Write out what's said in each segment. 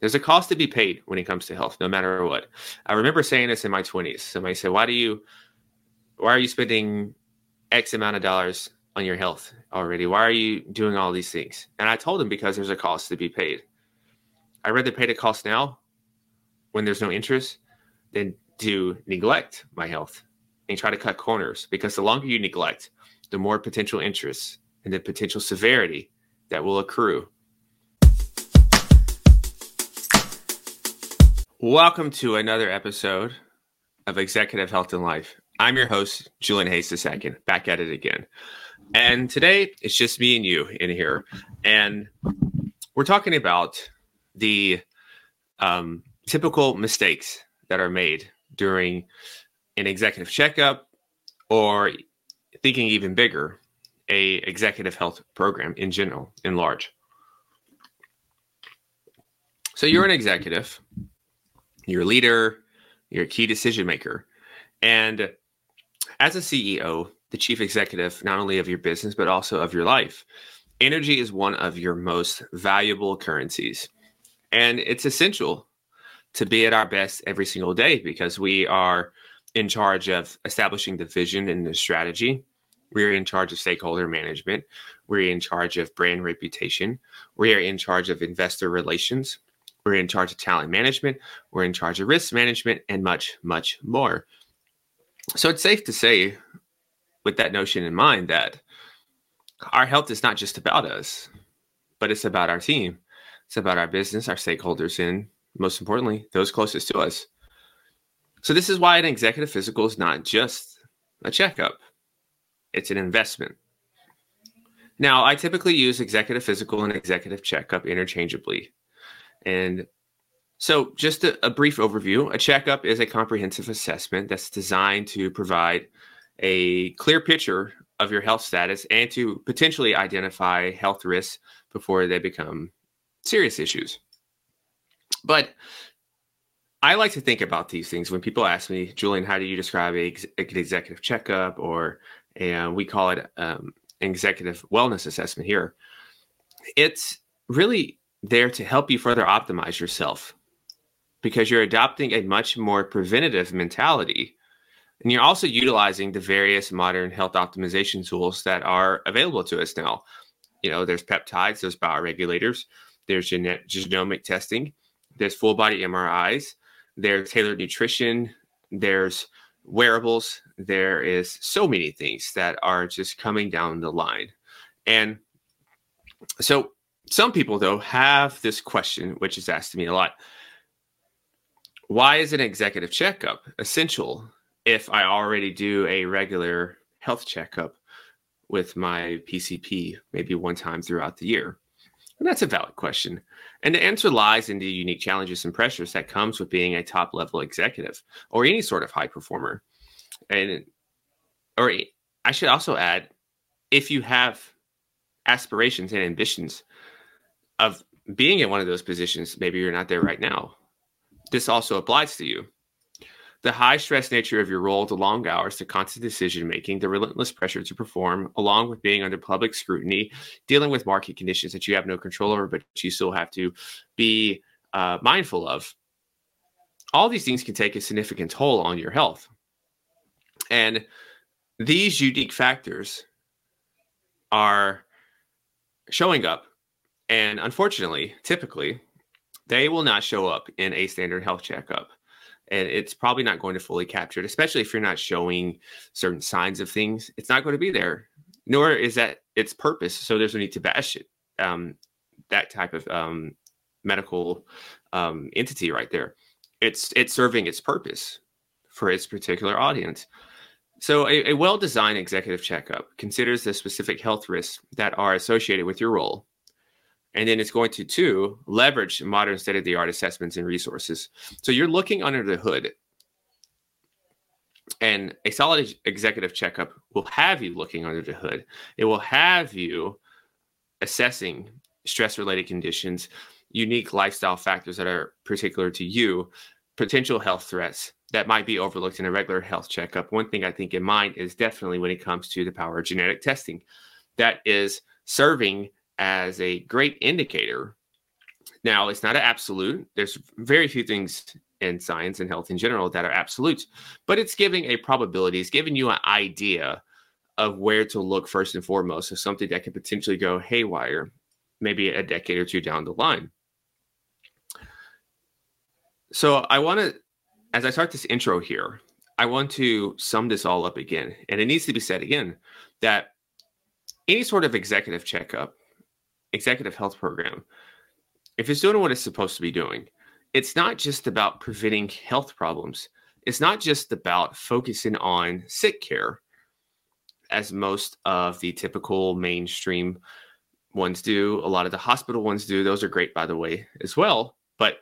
There's a cost to be paid when it comes to health, no matter what. I remember saying this in my 20s. Somebody said, "Why do you, why are you spending X amount of dollars on your health already? Why are you doing all these things?" And I told them because there's a cost to be paid. I rather pay the cost now, when there's no interest, than to neglect my health and try to cut corners. Because the longer you neglect, the more potential interest and the potential severity that will accrue Welcome to another episode of Executive Health and Life. I'm your host, Julian Hayes II, back at it again. And today it's just me and you in here. And we're talking about the um, typical mistakes that are made during an executive checkup or thinking even bigger, a executive health program in general, in large. So you're an executive your leader, your key decision maker. And as a CEO, the chief executive, not only of your business, but also of your life, energy is one of your most valuable currencies. And it's essential to be at our best every single day because we are in charge of establishing the vision and the strategy. We're in charge of stakeholder management. We're in charge of brand reputation. We are in charge of investor relations. We're in charge of talent management. We're in charge of risk management and much, much more. So it's safe to say, with that notion in mind, that our health is not just about us, but it's about our team. It's about our business, our stakeholders, and most importantly, those closest to us. So, this is why an executive physical is not just a checkup, it's an investment. Now, I typically use executive physical and executive checkup interchangeably. And so, just a, a, brief overview a checkup is a comprehensive assessment that's designed to provide a clear picture of your health status and to potentially identify health risks before they become serious issues. But I like to think about these things when people ask me, Julian, how do you describe a, an executive checkup or a, we call it um, an executive wellness assessment here? It's really there to help you further optimize yourself because you're adopting a much more preventative mentality. And you're also utilizing the various modern health optimization tools that are available to us now. You know, there's peptides, there's bioregulators, there's gene- genomic testing, there's full body MRIs, there's tailored nutrition, there's wearables, there is so many things that are just coming down the line. And so some people, though, have this question, which is asked to me a lot. Why is an executive checkup essential if I already do a regular health checkup with my PCP maybe one time throughout the year? And that's a valid question. And the answer lies in the unique challenges and pressures that comes with being a top level executive or any sort of high performer. And or I should also add, if you have aspirations and ambitions of being in one of those positions, maybe you're not there right now. This also applies to you. The high stress nature of your role, the long hours, the constant decision making, the relentless pressure to perform, along with being under public scrutiny, dealing with market conditions that you have no control over, but you still have to be uh, mindful of. All these things can take a significant toll on your health. And these unique factors are showing up and unfortunately, typically, they will not show up in a standard health checkup. And it's probably not going to fully capture it, especially if you're not showing certain signs of things. It's not going to be there, nor is that its purpose. So there's no need to bash it. Um, that type of um, medical um, entity right there. It's it's serving its purpose for its particular audience. So a, a well-designed executive checkup considers the specific health risks that are associated with your role and then it's going to two leverage modern state of the art assessments and resources. So you're looking under the hood. And a solid executive checkup will have you looking under the hood. It will have you assessing stress related conditions unique lifestyle factors that are particular to you potential health threats that might be overlooked in a regular health checkup. One thing i think in mind is definitely when it comes to the power of genetic testing. That is serving as a great indicator Now, it's not an absolute. There's very few things in science and health in general that are absolutes, but it's giving a probability. It's giving you an idea of where to look first and foremost of something that could potentially go haywire, maybe a decade or two down the line. So I want to, as I start this intro here, I want to sum this all up again. And it needs to be said again that any sort of executive checkup, executive health program, if it's doing what it's supposed to be doing, it's not just about preventing health problems. It's not just about focusing on sick care, as most of the typical mainstream ones do. A lot of the hospital ones do. Those are great, by the way, as well. But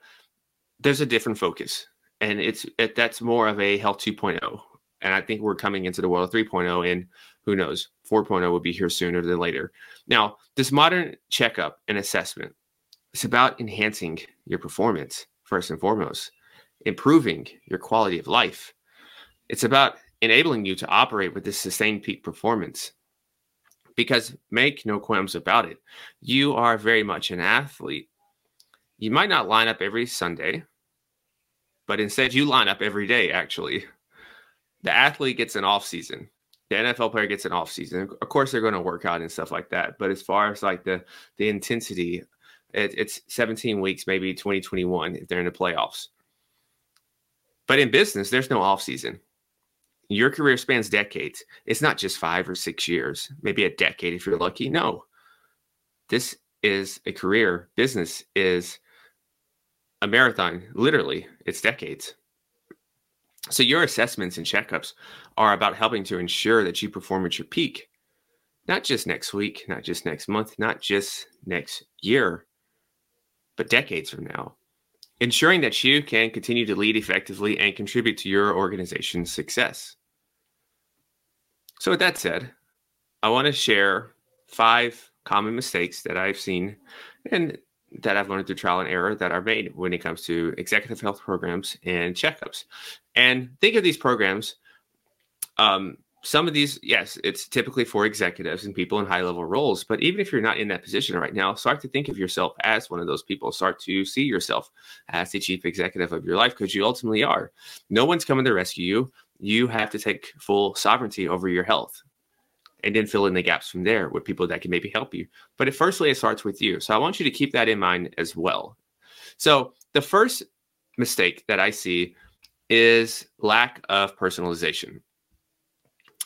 there's a different focus, and it's it, that's more of a health 2.0. And I think we're coming into the world of 3.0, and who knows, 4.0 will be here sooner than later. Now, this modern checkup and assessment it's about enhancing your performance first and foremost, improving your quality of life. It's about enabling you to operate with this sustained peak performance. Because make no qualms about it, you are very much an athlete. You might not line up every Sunday, but instead you line up every day, actually. The athlete gets an off season. The NFL player gets an off season. Of course, they're going to work out and stuff like that. But as far as like the the intensity it, it's 17 weeks, maybe 2021 if they're in the playoffs. But in business, there's no off season. Your career spans decades. It's not just five or six years, maybe a decade if you're lucky. No, this is a career. Business is a marathon. Literally, it's decades. So your assessments and checkups are about helping to ensure that you perform at your peak, not just next week, not just next month, not just next year, but decades from now, ensuring that you can continue to lead effectively and contribute to your organization's success. So, with that said, I want to share five common mistakes that I've seen and that I've learned through trial and error that are made when it comes to executive health programs and checkups. And think of these programs um, some of these, yes, it's typically for executives and people in high level roles. But even if you're not in that position right now, start to think of yourself as one of those people. Start to see yourself as the chief executive of your life because you ultimately are. No one's coming to rescue you. You have to take full sovereignty over your health and then fill in the gaps from there with people that can maybe help you. But at firstly, it starts with you. So I want you to keep that in mind as well. So the first mistake that I see is lack of personalization.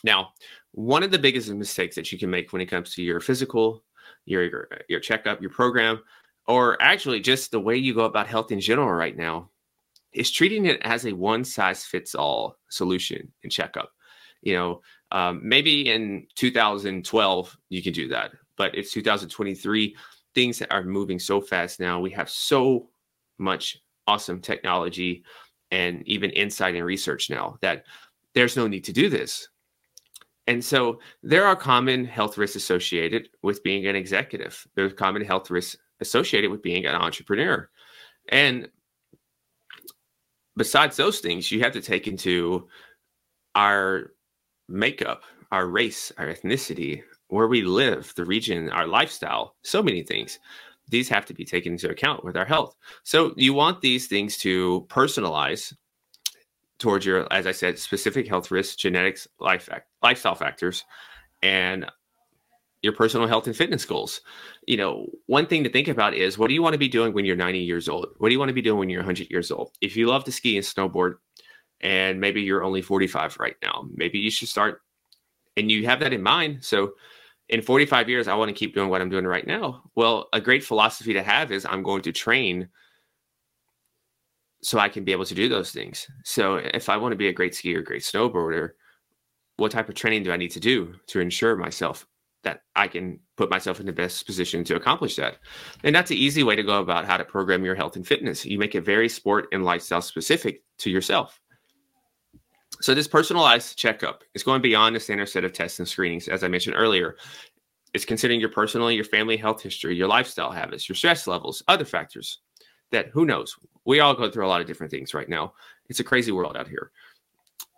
Now, one of the biggest mistakes that you can make when it comes to your physical, your your, your checkup, your program, or actually just the way you go about health in general right now, is treating it as a one size fits all solution and checkup. You know, um, maybe in 2012 you can do that, but it's 2023. Things are moving so fast now. We have so much awesome technology and even insight and research now that there's no need to do this. And so there are common health risks associated with being an executive. There's common health risks associated with being an entrepreneur. And besides those things, you have to take into our makeup, our race, our ethnicity, where we live, the region, our lifestyle, so many things. These have to be taken into account with our health. So you want these things to personalize towards your, as I said, specific health risks, genetics, life lifestyle factors, and your personal health and fitness goals. You know, one thing to think about is what do you want to be doing when you're 90 years old? What do you want to be doing when you're 100 years old? If you love to ski and snowboard, and maybe you're only 45 right now, maybe you should start, and you have that in mind. So, in 45 years, I want to keep doing what I'm doing right now. Well, a great philosophy to have is I'm going to train so I can be able to do those things. So if I want to be a great skier, great snowboarder, what type of training do I need to do to ensure myself that I can put myself in the best position to accomplish that? And that's an easy way to go about how to program your health and fitness. You make it very sport and lifestyle specific to yourself. So this personalized checkup is going beyond the standard set of tests and screenings, as I mentioned earlier. It's considering your personal, your family health history, your lifestyle habits, your stress levels, other factors that who knows we all go through a lot of different things right now. It's a crazy world out here.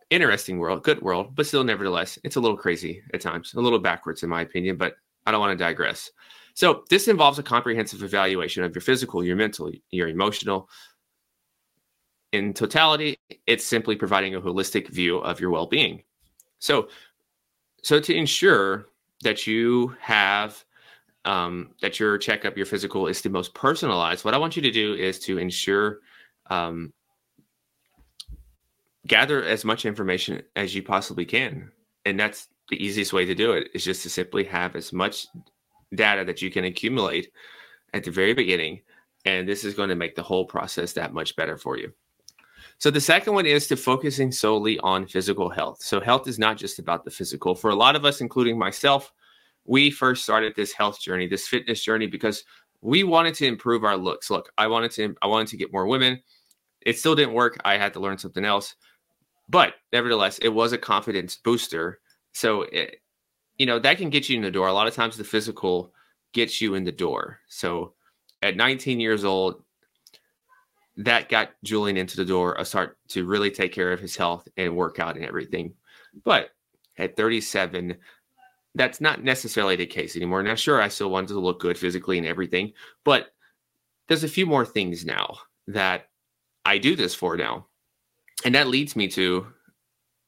Interesting world, good world, but still, nevertheless, it's a little crazy at times, a little backwards in my opinion. But I don't want to digress. So this involves a comprehensive evaluation of your physical, your mental, your emotional. In totality, it's simply providing a holistic view of your well-being. So, so to ensure that you have um, that your checkup, your physical, is the most personalized, what I want you to do is to ensure um, gather as much information as you possibly can, and that's the easiest way to do it is just to simply have as much data that you can accumulate at the very beginning. And this is going to make the whole process that much better for you. So the second one is to focusing solely on physical health. So health is not just about the physical. For a lot of us, including myself, we first started this health journey, this fitness journey, because we wanted to improve our looks. Look, I wanted to, I wanted to get more women. It still didn't work. I had to learn something else. But nevertheless, it was a confidence booster. So it, you know, that can get you in the door. A lot of times the physical gets you in the door. So at 19 years old, that got Julian into the door, a start to really take care of his health and workout and everything. But at 37, that's not necessarily the case anymore. Now, sure, I still wanted to look good physically and everything, but there's a few more things now that I do this for now. And that leads me to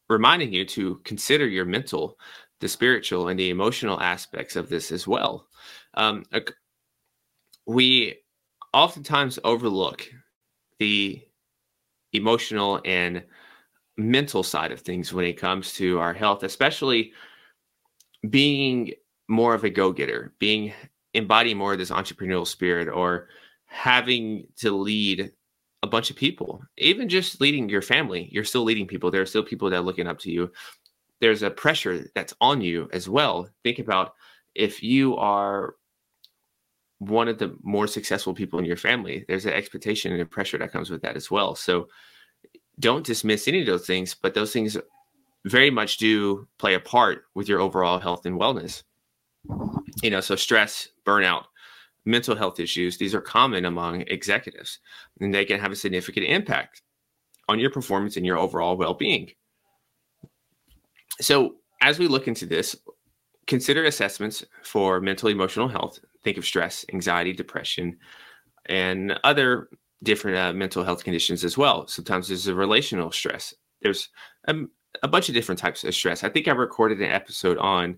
reminding you to consider your mental the spiritual and the emotional aspects of this as well. Um, we oftentimes overlook the emotional and mental side of things when it comes to our health, especially being more of a go-getter, being embodying more of this entrepreneurial spirit or having to lead a bunch of people, even just leading your family, you're still leading people. There are still people that are looking up to you there's a pressure that's on you as well. Think about if you are one of the more successful people in your family, there's an expectation and a pressure that comes with that as well. So don't dismiss any of those things, but those things very much do play a part with your overall health and wellness. You know, so stress, burnout, mental health issues, these are common among executives, and they can have a significant impact on your performance and your overall well being. So, as we look into this, consider assessments for mental emotional health. Think of stress, anxiety, depression, and other different uh, mental health conditions as well. Sometimes there's a relational stress. There's a, a bunch of different types of stress. I think I recorded an episode on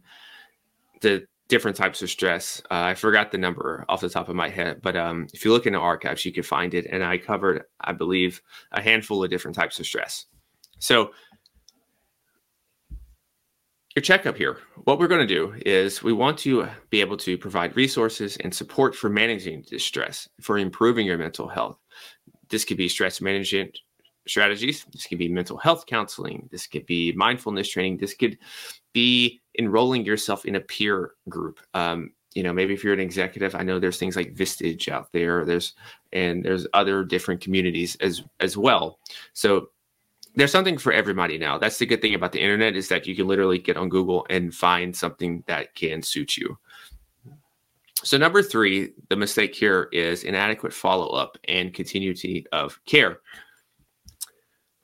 the different types of stress. Uh, I forgot the number off the top of my head, but um, if you look in the archives, you can find it. And I covered, I believe, a handful of different types of stress. So your checkup here. What we're going to do is we want to be able to provide resources and support for managing distress, for improving your mental health. This could be stress management strategies. This could be mental health counseling. This could be mindfulness training. This could be enrolling yourself in a peer group. Um, you know, maybe if you're an executive, I know there's things like Vistage out there. There's and there's other different communities as as well. So there's something for everybody now. That's the good thing about the internet is that you can literally get on Google and find something that can suit you. So number three, the mistake here is inadequate follow-up and continuity of care.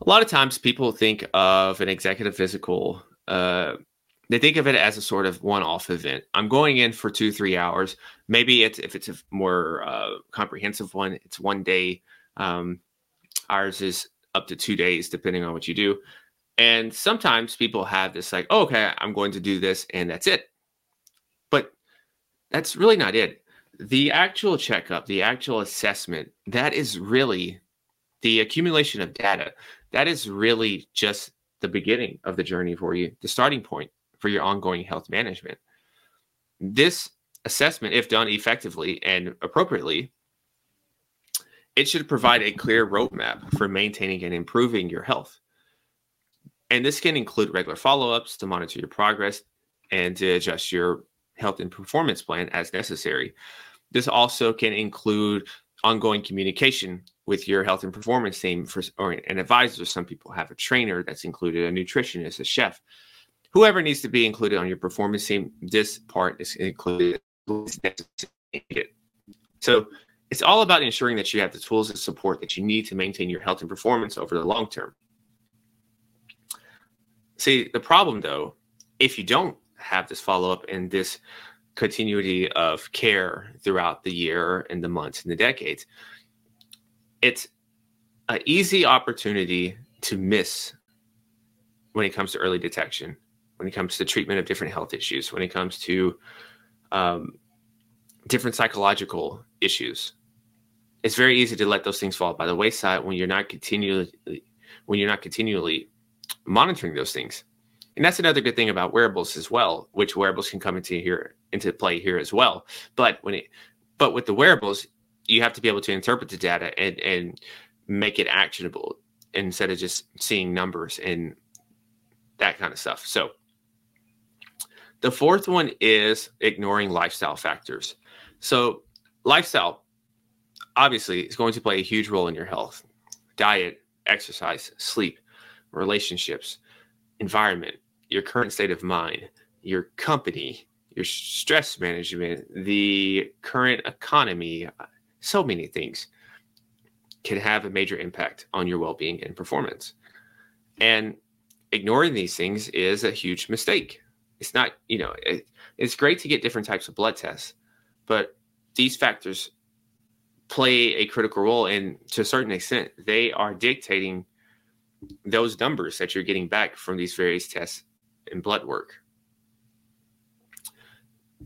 A lot of times people think of an executive physical, uh, they think of it as a sort of one-off event. I'm going in for two, three hours. Maybe it's if it's a more uh, comprehensive one, it's one day. Um, ours is up to two days, depending on what you do. And sometimes people have this like, oh, okay, I'm going to do this and that's it. But that's really not it. The actual checkup, the actual assessment, that is really the accumulation of data. That is really just the beginning of the journey for you, the starting point for your ongoing health management. This assessment, if done effectively and appropriately, it should provide a clear roadmap for maintaining and improving your health. And this can include regular follow ups to monitor your progress and to adjust your health and performance plan as necessary. This also can include ongoing communication with your health and performance team for, or an advisor. Some people have a trainer that's included, a nutritionist, a chef, whoever needs to be included on your performance team. This part is included. So it's all about ensuring that you have the tools and support that you need to maintain your health and performance over the long term. See, the problem though, if you don't have this follow up and this continuity of care throughout the year and the months and the decades. It's an easy opportunity to miss when it comes to early detection, when it comes to treatment of different health issues, when it comes to um, different psychological issues. It's very easy to let those things fall by the wayside when you're not continually when you're not continually monitoring those things. And that's another good thing about wearables as well, which wearables can come into here into play here as well. But when it but with the wearables, you have to be able to interpret the data and and make it actionable instead of just seeing numbers and that kind of stuff. So the fourth one is ignoring lifestyle factors. So lifestyle obviously is going to play a huge role in your health. Diet, exercise, sleep, relationships, environment, your current state of mind, your company, your stress management, the current economy, so many things can have a major impact on your well being and performance. And ignoring these things is a huge mistake. It's not, you know, it, it's great to get different types of blood tests, but these factors play a critical role. And to a certain extent, they are dictating those numbers that you're getting back from these various tests and blood work.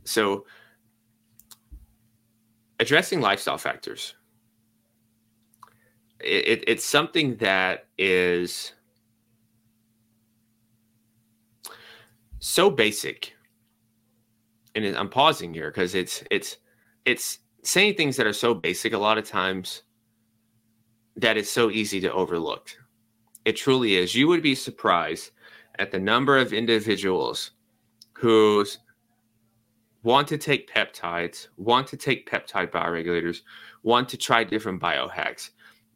So, addressing lifestyle factors it, it's something that is so basic and i'm pausing here because it's it's it's saying things that are so basic a lot of times that it's so easy to overlook it truly is you would be surprised at the number of individuals who want to take peptides want to take peptide bioregulators want to try different biohacks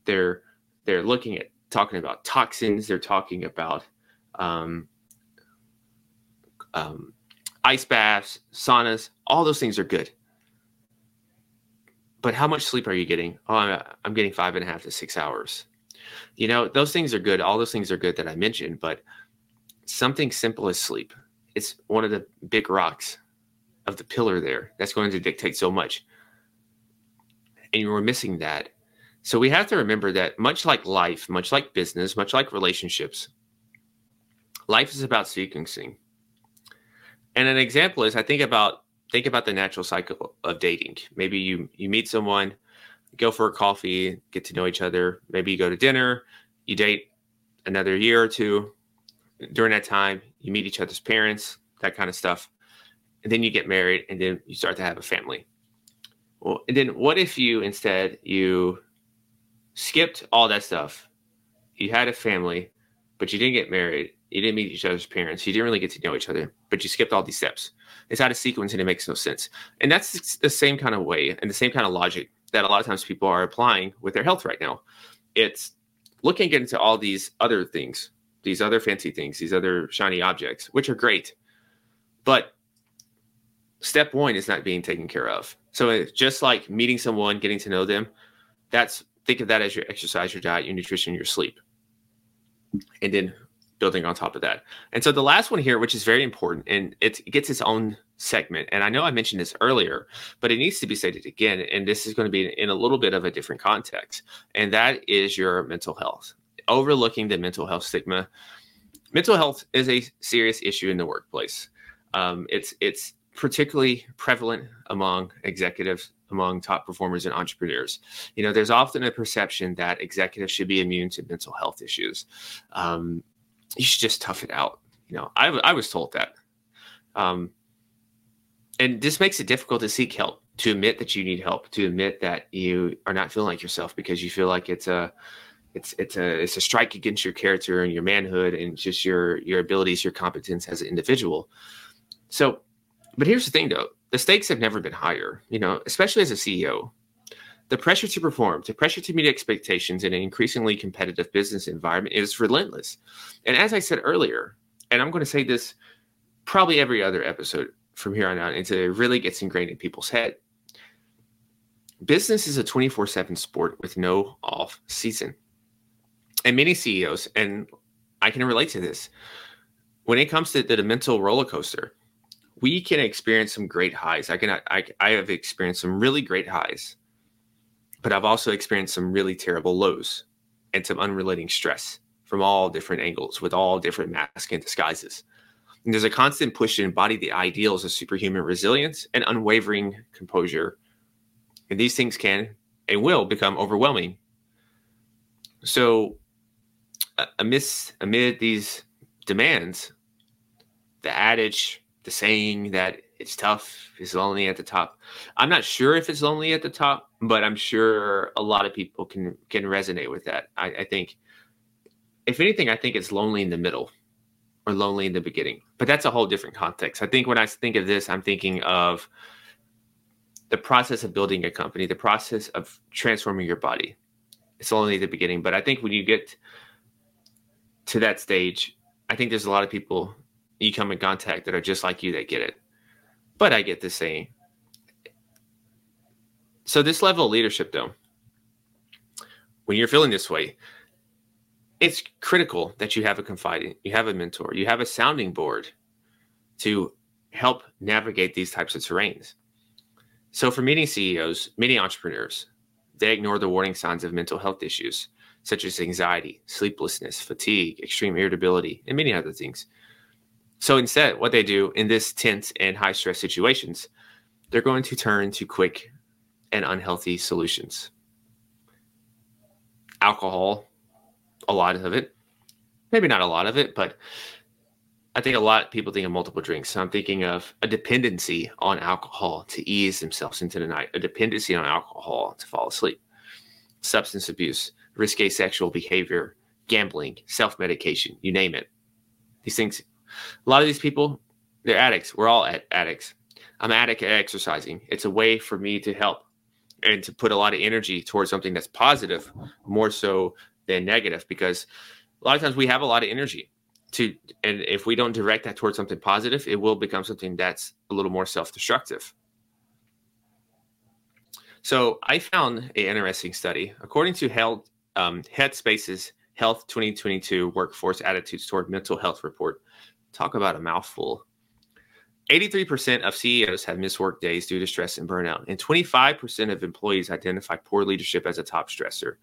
they're they're looking at talking about toxins. They're talking about um, um, ice baths, saunas. All those things are good. But how much sleep are you getting? Oh, I'm, I'm getting five and a half to six hours. You know, those things are good. All those things are good that I mentioned, but something simple as sleep. It's one of the big rocks of the pillar there that's going to dictate so much. And you were missing that so we have to remember that much like life, much like business, much like relationships, life is about sequencing. And an example is I think about think about the natural cycle of dating. Maybe you you meet someone, go for a coffee, get to know each other, maybe you go to dinner, you date another year or two. During that time, you meet each other's parents, that kind of stuff. And then you get married and then you start to have a family. Well, and then what if you instead you skipped all that stuff. You had a family, but you didn't get married. You didn't meet each other's parents. You didn't really get to know each other, but you skipped all these steps. It's out of sequence and it makes no sense. And that's the same kind of way and the same kind of logic that a lot of times people are applying with their health right now. It's looking into all these other things, these other fancy things, these other shiny objects, which are great. But step one is not being taken care of. So it's just like meeting someone, getting to know them, that's think of that as your exercise, your diet, your nutrition, your sleep. And then building on top of that. And so the last one here, which is very important, and it gets its own segment. And I know I mentioned this earlier, but it needs to be stated again. And this is going to be in a little bit of a different context. And that is your mental health. Overlooking the mental health stigma. Mental health is a serious issue in the workplace. Um, it's it's particularly prevalent among executives among top performers and entrepreneurs. You know, there's often a perception that executives should be immune to mental health issues. Um, you should just tough it out. You know, I, I was told that. Um, and this makes it difficult to seek help, to admit that you need help, to admit that you are not feeling like yourself because you feel like it's a it's it's a it's a strike against your character and your manhood and just your your abilities, your competence as an individual. So, but here's the thing though, the stakes have never been higher, you know, especially as a CEO. The pressure to perform, the pressure to meet expectations in an increasingly competitive business environment is relentless. And as I said earlier, and I'm going to say this probably every other episode from here on out until it really gets ingrained in people's head. Business is a 24 7 sport with no off season. And many CEOs, and I can relate to this, when it comes to the mental roller coaster, we can experience some great highs. I can I, I have experienced some really great highs, but I've also experienced some really terrible lows and some unrelating stress from all different angles with all different masks and disguises. And there's a constant push to embody the ideals of superhuman resilience and unwavering composure. And these things can and will become overwhelming. So, amidst amid these demands, the adage, the saying that it's tough is lonely at the top. I'm not sure if it's lonely at the top, but I'm sure a lot of people can can resonate with that. I, I think, if anything, I think it's lonely in the middle or lonely in the beginning. But that's a whole different context. I think when I think of this, I'm thinking of the process of building a company, the process of transforming your body. It's only the beginning, but I think when you get to that stage, I think there's a lot of people you come in contact that are just like you that get it. But I get the saying. So this level of leadership, though, when you're feeling this way, it's critical that you have a confidant, you have a mentor, you have a sounding board to help navigate these types of terrains. So, for many CEOs, many entrepreneurs, they ignore the warning signs of mental health issues such as anxiety, sleeplessness, fatigue, extreme irritability, and many other things. So, instead, what they do in this tense and high stress situations, they're going to turn to quick and unhealthy solutions. Alcohol, a lot of it. Maybe not a lot of it, but I think a lot of people think of multiple drinks. So I'm thinking of a dependency on alcohol to ease themselves into the night, a dependency on alcohol to fall asleep, substance abuse, risque sexual behavior, gambling, self medication, you name it. These things, a lot of these people, they're addicts. We're all addicts. I'm addict at exercising. It's a way for me to help and to put a lot of energy towards something that's positive, more so than negative because a lot of times we have a lot of energy to and if we don't direct that towards something positive it will become something that's a little more self-destructive. So i found an interesting study. According to health um, headspace's health 2022 workforce attitudes toward mental health report talk about a mouthful 83% of CEOs have missed work days due to stress and burnout, and 25% of employees identify poor leadership as a top stressor.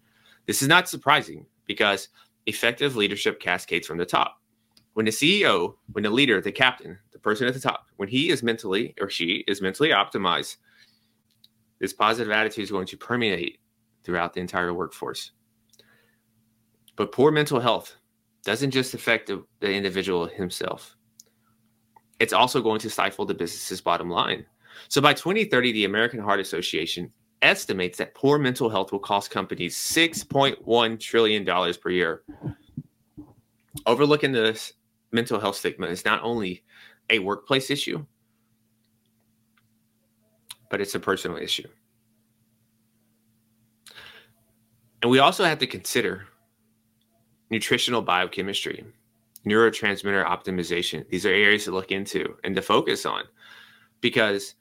This is not surprising because effective leadership cascades from the top. When the CEO, when the leader, the captain, the person at the top, when he is mentally or she is mentally optimized, this positive attitude is going to permeate throughout the entire workforce. But poor mental health doesn't just affect the, the individual himself, it's also going to stifle the business's bottom line. So by 2030, the American Heart Association estimates that poor mental health will cost companies $6.1 trillion per year. Overlooking this mental health stigma is not only a workplace issue, but it's a personal issue. And we also have to consider nutritional biochemistry, neurotransmitter optimization. These are areas to look into and to focus on because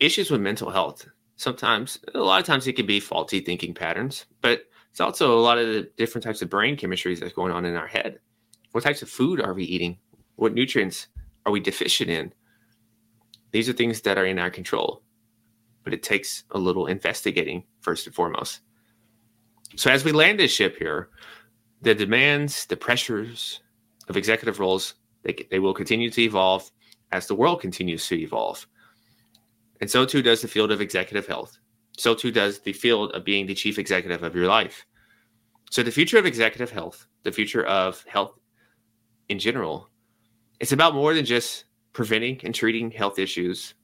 issues with mental health sometimes a lot of times it can be faulty thinking patterns but it's also a lot of the different types of brain chemistries that's going on in our head. What types of food are we eating? What nutrients are we deficient in? These are things that are in our control but it takes a little investigating first and foremost. So as we land this ship here the demands the pressures of executive roles they, they will continue to evolve as the world continues to evolve and so too does the field of executive health. So too does the field of being the chief executive of your life. So the future of executive health, the future of health in general, it's about more than just preventing and treating health issues.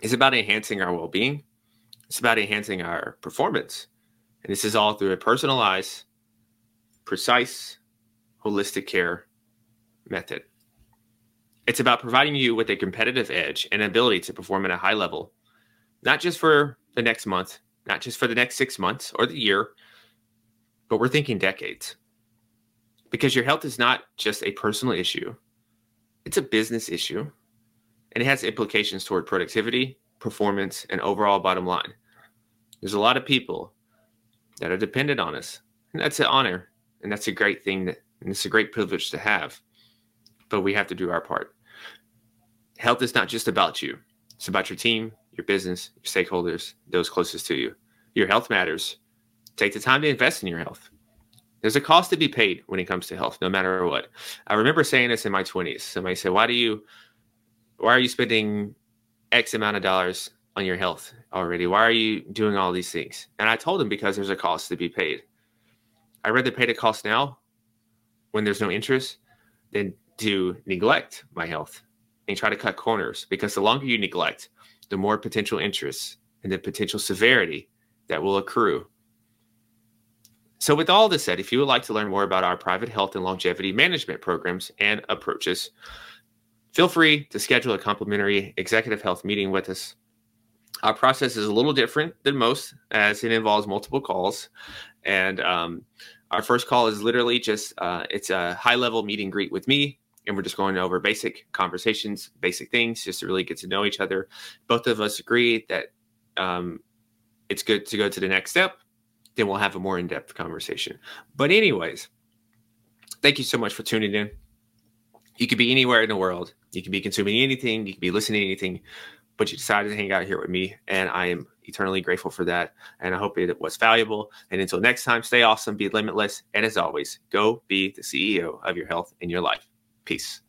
It's about enhancing our well-being. It's about enhancing our performance. And this is all through a personalized, precise, holistic care method. It's about providing you with a competitive edge and ability to perform at a high level, not just for the next month, not just for the next six months or the year, but we're thinking decades. Because your health is not just a personal issue, it's a business issue, and it has implications toward productivity, performance, and overall bottom line. There's a lot of people that are dependent on us, and that's an honor, and that's a great thing, that, and it's a great privilege to have. But we have to do our part. health is not just about you, it's about your team, your business, your stakeholders, those closest to you. Your health matters. Take the time to invest in your health. There's a cost to be paid when it comes to health, no matter what. I remember saying this in my 20s. Somebody said, Why do you why are you spending X amount of dollars on your health already? Why are you doing all these things? And I told him because there's a cost to be paid. I rather pay the cost now when there's no interest than to neglect my health and try to cut corners because the longer you neglect, the more potential interest and the potential severity that will accrue. So, with all this said, if you would like to learn more about our private health and longevity management programs and approaches, feel free to schedule a complimentary executive health meeting with us. Our process is a little different than most as it involves multiple calls. And um, our first call is literally just uh, it's a high level meet and greet with me and we're just going over basic conversations, basic things, just to really get to know each other. Both of us agree that um, it's good to go to the next step. Then we'll have a more in depth conversation. But, anyways, thank you so much for tuning in. You could be anywhere in the world, you could be consuming anything, you could be listening to anything, but you decided to hang out here with me. And I am eternally grateful for that. And I hope it was valuable. And until next time, stay awesome, be limitless. And as always, go be the CEO of your health and your life. Peace.